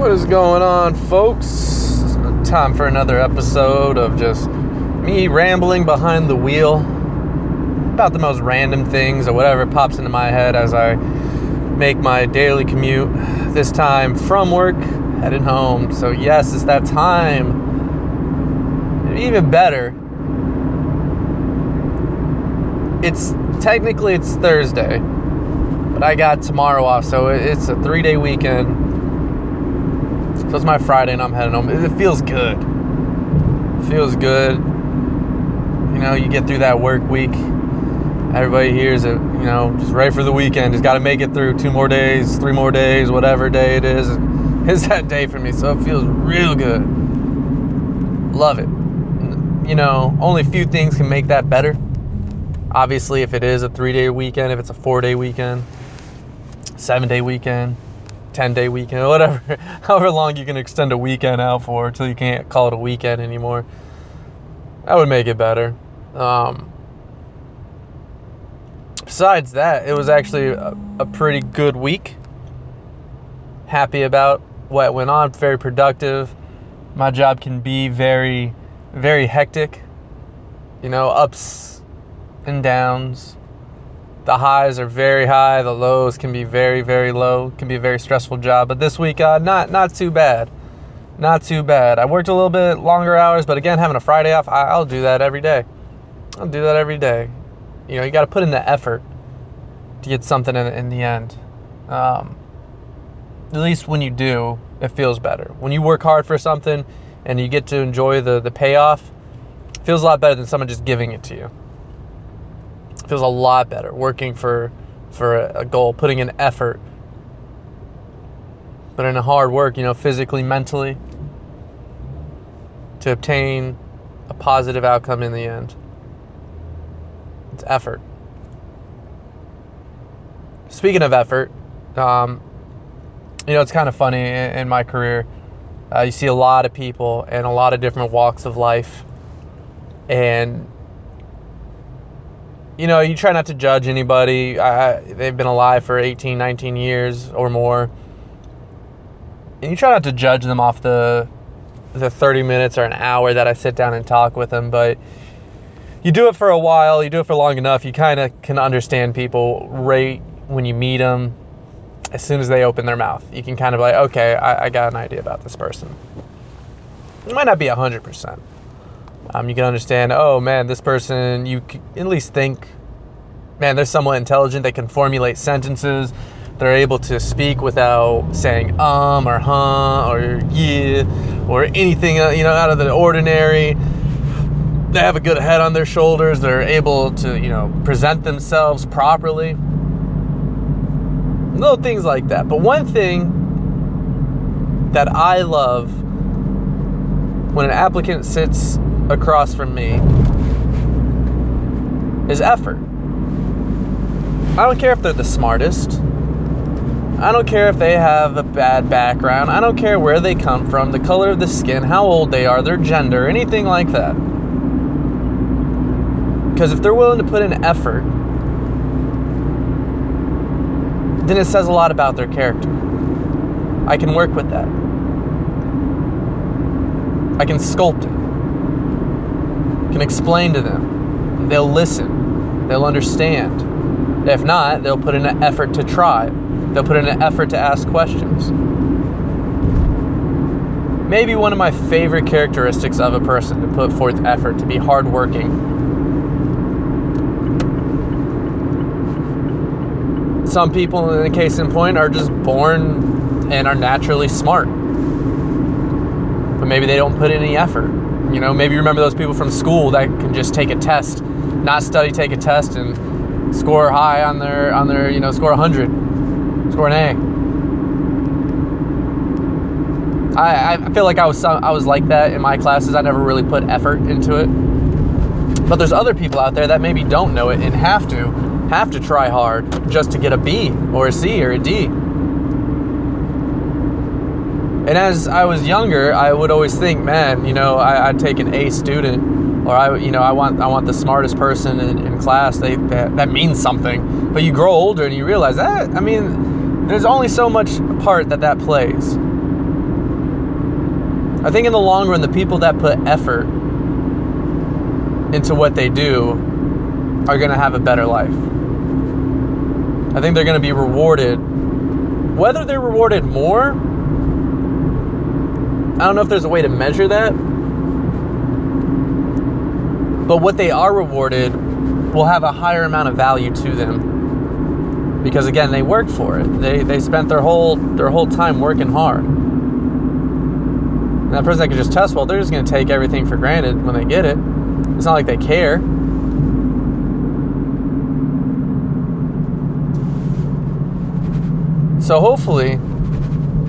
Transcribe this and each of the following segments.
What is going on, folks? Time for another episode of just me rambling behind the wheel about the most random things or whatever pops into my head as I make my daily commute. This time from work, heading home. So, yes, it's that time. Even better, it's technically it's Thursday, but I got tomorrow off, so it's a three day weekend. So it's my Friday and I'm heading home. It feels good. It feels good. You know, you get through that work week. Everybody here is, uh, you know, just ready for the weekend. Just got to make it through two more days, three more days, whatever day it is. It's that day for me. So it feels real good. Love it. You know, only a few things can make that better. Obviously, if it is a three day weekend, if it's a four day weekend, seven day weekend, 10 day weekend, or whatever, however long you can extend a weekend out for until you can't call it a weekend anymore. That would make it better. Um, besides that, it was actually a, a pretty good week. Happy about what went on, very productive. My job can be very, very hectic. You know, ups and downs the highs are very high, the lows can be very, very low. Can be a very stressful job. But this week, uh, not not too bad. Not too bad. I worked a little bit longer hours, but again, having a Friday off, I, will do that every day. I'll do that every day. You know, you got to put in the effort to get something in, in the end. Um, at least when you do, it feels better. When you work hard for something and you get to enjoy the, the payoff, feels a lot better than someone just giving it to you feels a lot better working for for a goal, putting in effort, but in a hard work, you know, physically, mentally, to obtain a positive outcome in the end. It's effort. Speaking of effort, um, you know, it's kind of funny in, in my career. Uh, you see a lot of people in a lot of different walks of life, and you know, you try not to judge anybody. I, they've been alive for 18, 19 years or more. And you try not to judge them off the the 30 minutes or an hour that I sit down and talk with them, but you do it for a while, you do it for long enough, you kind of can understand people right when you meet them. As soon as they open their mouth, you can kind of like, okay, I, I got an idea about this person. It might not be 100%, um, you can understand, oh man, this person, you at least think, man, they're somewhat intelligent. They can formulate sentences. They're able to speak without saying um or huh or yeah or anything, uh, you know, out of the ordinary. They have a good head on their shoulders. They're able to, you know, present themselves properly. Little things like that. But one thing that I love when an applicant sits across from me is effort. I don't care if they're the smartest. I don't care if they have a bad background. I don't care where they come from, the color of the skin, how old they are, their gender, anything like that. Because if they're willing to put in effort, then it says a lot about their character. I can work with that. I can sculpt it can explain to them. They'll listen. They'll understand. If not, they'll put in an effort to try. They'll put in an effort to ask questions. Maybe one of my favorite characteristics of a person to put forth effort, to be hardworking. Some people, in the case in point, are just born and are naturally smart. But maybe they don't put in any effort. You know, maybe you remember those people from school that can just take a test, not study, take a test, and score high on their on their you know score 100, score an A. I, I feel like I was I was like that in my classes. I never really put effort into it. But there's other people out there that maybe don't know it and have to have to try hard just to get a B or a C or a D. And as I was younger, I would always think, man, you know, I, would take an A student, or I, you know, I want I want the smartest person in, in class. They that, that means something. But you grow older and you realize that. I mean, there's only so much part that that plays. I think in the long run, the people that put effort into what they do are going to have a better life. I think they're going to be rewarded. Whether they're rewarded more, I don't know if there's a way to measure that. But what they are rewarded will have a higher amount of value to them. Because again, they worked for it. They, they spent their whole their whole time working hard. And that person that can just test well, they're just gonna take everything for granted when they get it. It's not like they care. So hopefully,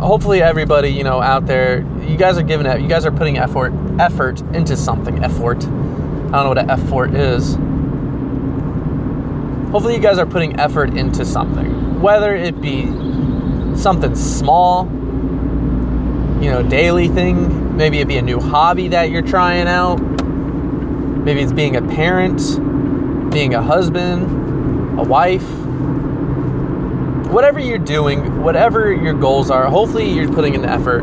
hopefully everybody you know out there, you guys are giving it. You guys are putting effort effort into something. Effort. I don't know what an effort is. Hopefully, you guys are putting effort into something, whether it be something small, you know, daily thing. Maybe it be a new hobby that you're trying out. Maybe it's being a parent, being a husband, a wife. Whatever you're doing, whatever your goals are, hopefully you're putting in effort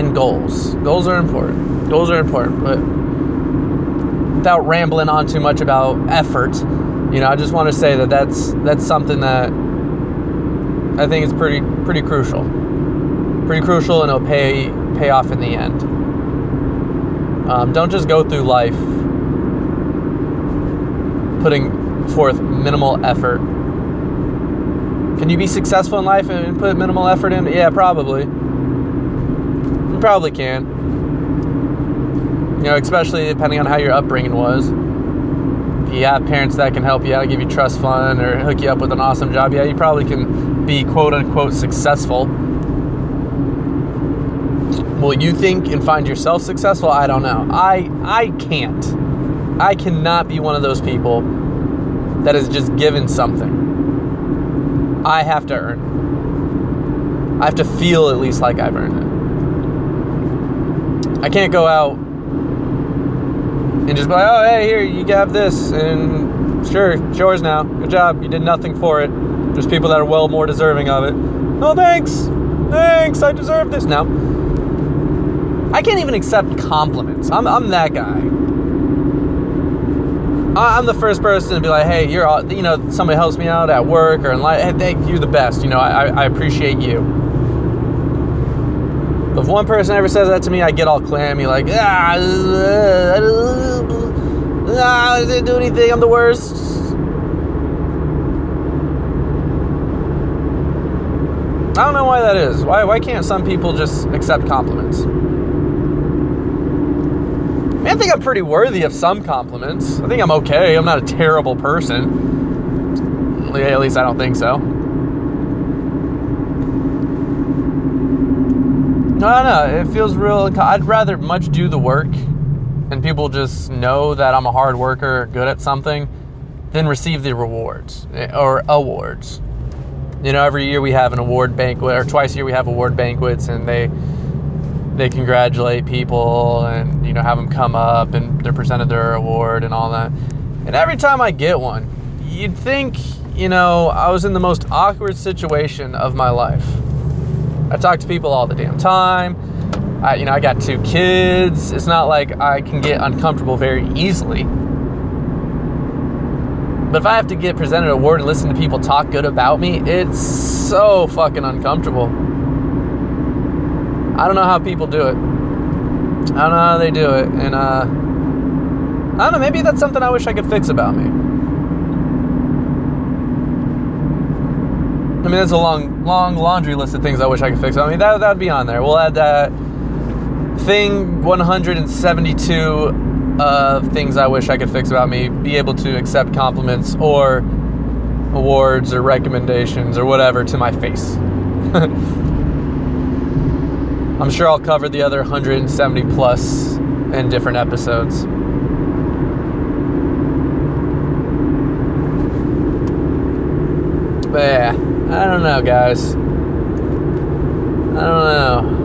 and goals. Goals are important. Goals are important, but without rambling on too much about effort, you know, I just want to say that that's that's something that I think is pretty pretty crucial. Pretty crucial, and it'll pay pay off in the end. Um, don't just go through life putting forth minimal effort. Can you be successful in life and put minimal effort in? Yeah, probably. Probably can. You know, especially depending on how your upbringing was. If you have parents that can help you out, give you trust fund, or hook you up with an awesome job, yeah, you probably can be quote unquote successful. Will you think and find yourself successful? I don't know. I I can't. I cannot be one of those people that is just given something. I have to earn. I have to feel at least like I've earned it. I can't go out and just be like, oh, hey, here, you have this, and sure, it's yours now. Good job. You did nothing for it. There's people that are well more deserving of it. Oh, thanks. Thanks. I deserve this. Now, I can't even accept compliments. I'm, I'm that guy. I'm the first person to be like, hey, you're, you know, somebody helps me out at work or in life. Hey, thank you, the best. You know, I, I appreciate you. If one person ever says that to me, I get all clammy, like, ah, I didn't do anything. I'm the worst. I don't know why that is. Why, why can't some people just accept compliments? I think I'm pretty worthy of some compliments. I think I'm okay. I'm not a terrible person. At least I don't think so. I don't know. It feels real. I'd rather much do the work and people just know that I'm a hard worker, good at something, than receive the rewards eh, or awards. You know, every year we have an award banquet, or twice a year we have award banquets, and they they congratulate people and you know have them come up and they're presented their award and all that. And every time I get one, you'd think you know I was in the most awkward situation of my life. I talk to people all the damn time. I, you know, I got two kids. It's not like I can get uncomfortable very easily. But if I have to get presented an award and listen to people talk good about me, it's so fucking uncomfortable. I don't know how people do it. I don't know how they do it. And uh, I don't know, maybe that's something I wish I could fix about me. I mean, there's a long, long laundry list of things I wish I could fix. I mean, that that'd be on there. We'll add that thing 172 of things I wish I could fix about me. Be able to accept compliments or awards or recommendations or whatever to my face. I'm sure I'll cover the other 170 plus in different episodes. But yeah, I don't know, guys. I don't know.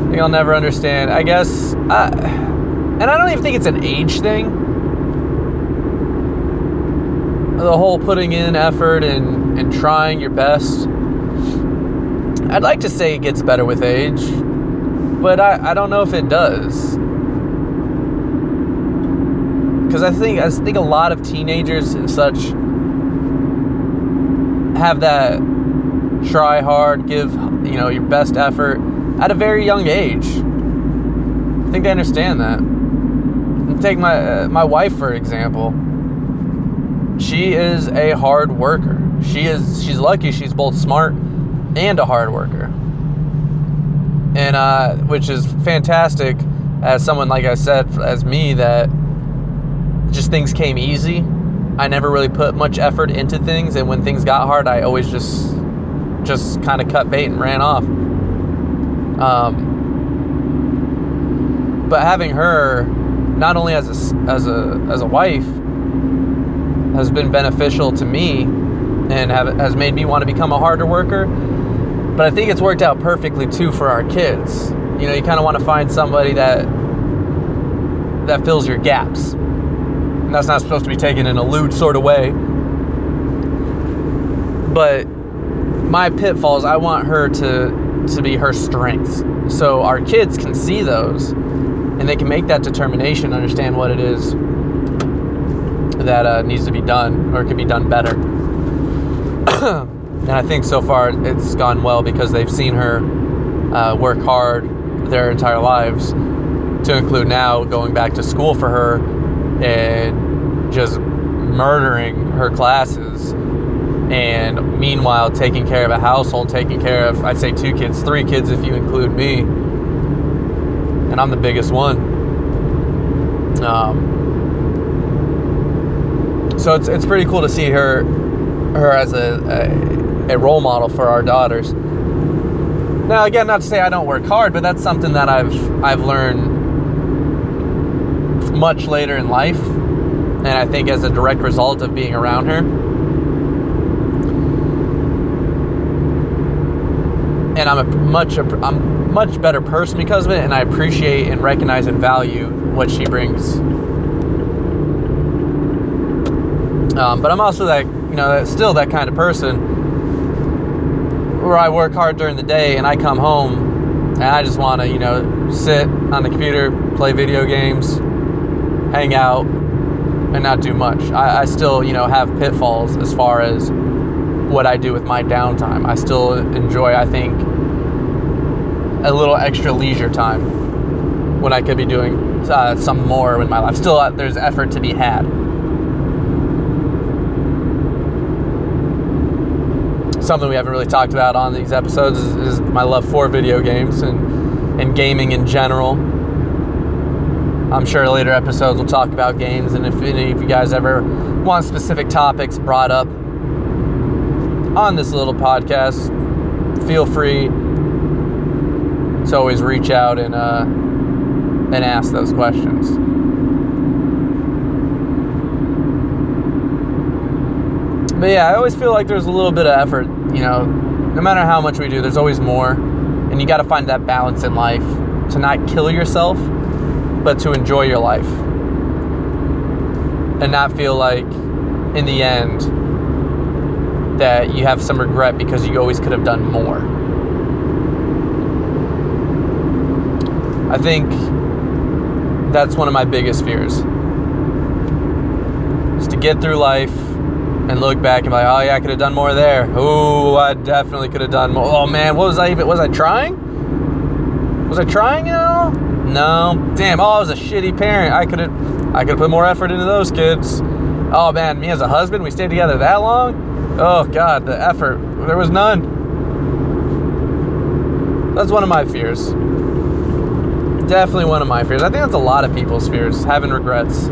I think I'll never understand. I guess, I, and I don't even think it's an age thing. The whole putting in effort and, and trying your best I'd like to say it gets better with age, but I, I don't know if it does. Because I think I think a lot of teenagers and such have that try hard, give you know your best effort at a very young age. I think they understand that. Take my uh, my wife for example. She is a hard worker. She is she's lucky she's both smart and a hard worker. And uh, which is fantastic as someone like I said as me that just things came easy. I never really put much effort into things and when things got hard I always just just kind of cut bait and ran off. Um, but having her not only as a, as a as a wife has been beneficial to me and have, has made me want to become a harder worker. But I think it's worked out perfectly too for our kids. You know, you kind of want to find somebody that that fills your gaps. And that's not supposed to be taken in a lewd sort of way. But my pitfalls, I want her to to be her strengths. So our kids can see those and they can make that determination, understand what it is that uh, needs to be done or can be done better. and I think so far it's gone well because they've seen her uh, work hard their entire lives, to include now going back to school for her and just murdering her classes. And meanwhile, taking care of a household, taking care of, I'd say, two kids, three kids if you include me. And I'm the biggest one. Um, so it's, it's pretty cool to see her her as a, a, a role model for our daughters. Now, again, not to say I don't work hard, but that's something that I've I've learned much later in life, and I think as a direct result of being around her. And I'm a much I'm much better person because of it, and I appreciate and recognize and value what she brings Um, but I'm also that, you know, still that kind of person where I work hard during the day and I come home and I just want to, you know, sit on the computer, play video games, hang out, and not do much. I, I still, you know, have pitfalls as far as what I do with my downtime. I still enjoy, I think, a little extra leisure time when I could be doing uh, some more in my life. Still, uh, there's effort to be had. something we haven't really talked about on these episodes is, is my love for video games and, and gaming in general. I'm sure later episodes we'll talk about games, and if any of you guys ever want specific topics brought up on this little podcast, feel free to always reach out and uh, and ask those questions. But yeah, I always feel like there's a little bit of effort, you know, no matter how much we do, there's always more. And you got to find that balance in life to not kill yourself, but to enjoy your life. And not feel like in the end that you have some regret because you always could have done more. I think that's one of my biggest fears. Is to get through life and look back and be like, oh yeah, I could have done more there. Oh, I definitely could have done more. Oh man, what was I even? Was I trying? Was I trying at all? No. Damn. Oh, I was a shitty parent. I could have, I could have put more effort into those kids. Oh man, me as a husband, we stayed together that long. Oh god, the effort. There was none. That's one of my fears. Definitely one of my fears. I think that's a lot of people's fears, having regrets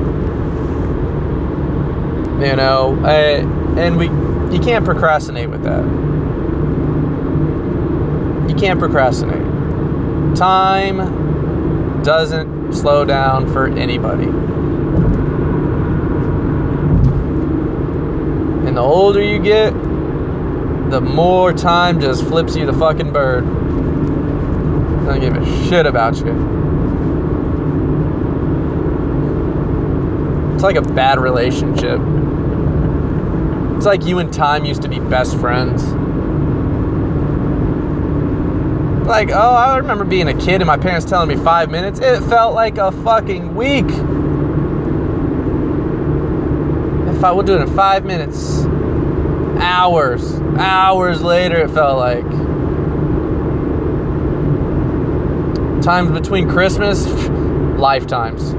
you know I, and we you can't procrastinate with that you can't procrastinate time doesn't slow down for anybody. And the older you get the more time just flips you the fucking bird. Don't give a shit about you. It's like a bad relationship. It's like you and time used to be best friends. Like, oh, I remember being a kid and my parents telling me five minutes. It felt like a fucking week. If I would do it in five minutes, hours, hours later, it felt like. Times between Christmas, lifetimes.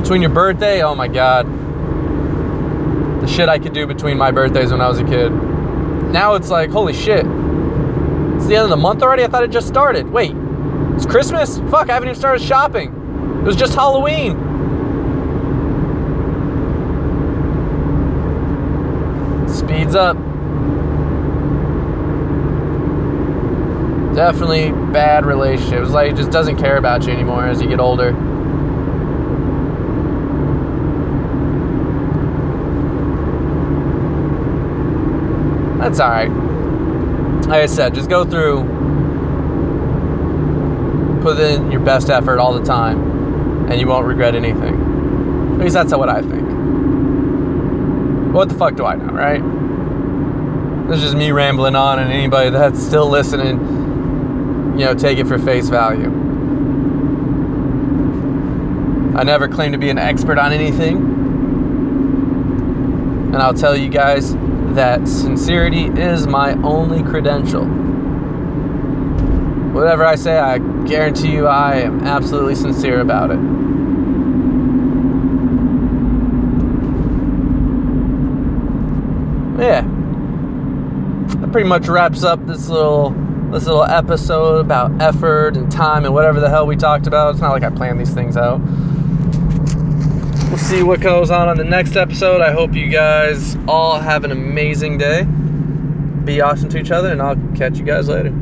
Between your birthday, oh my god. The shit I could do between my birthdays when I was a kid. Now it's like, holy shit. It's the end of the month already? I thought it just started. Wait, it's Christmas? Fuck, I haven't even started shopping. It was just Halloween. Speeds up. Definitely bad relationship. It's like it just doesn't care about you anymore as you get older. That's alright. Like I said, just go through, put in your best effort all the time, and you won't regret anything. At least that's what I think. What the fuck do I know, right? This is just me rambling on, and anybody that's still listening, you know, take it for face value. I never claim to be an expert on anything. And I'll tell you guys that sincerity is my only credential. Whatever I say, I guarantee you I am absolutely sincere about it. Yeah. That pretty much wraps up this little this little episode about effort and time and whatever the hell we talked about. It's not like I planned these things out. We'll see what goes on on the next episode. I hope you guys all have an amazing day. Be awesome to each other, and I'll catch you guys later.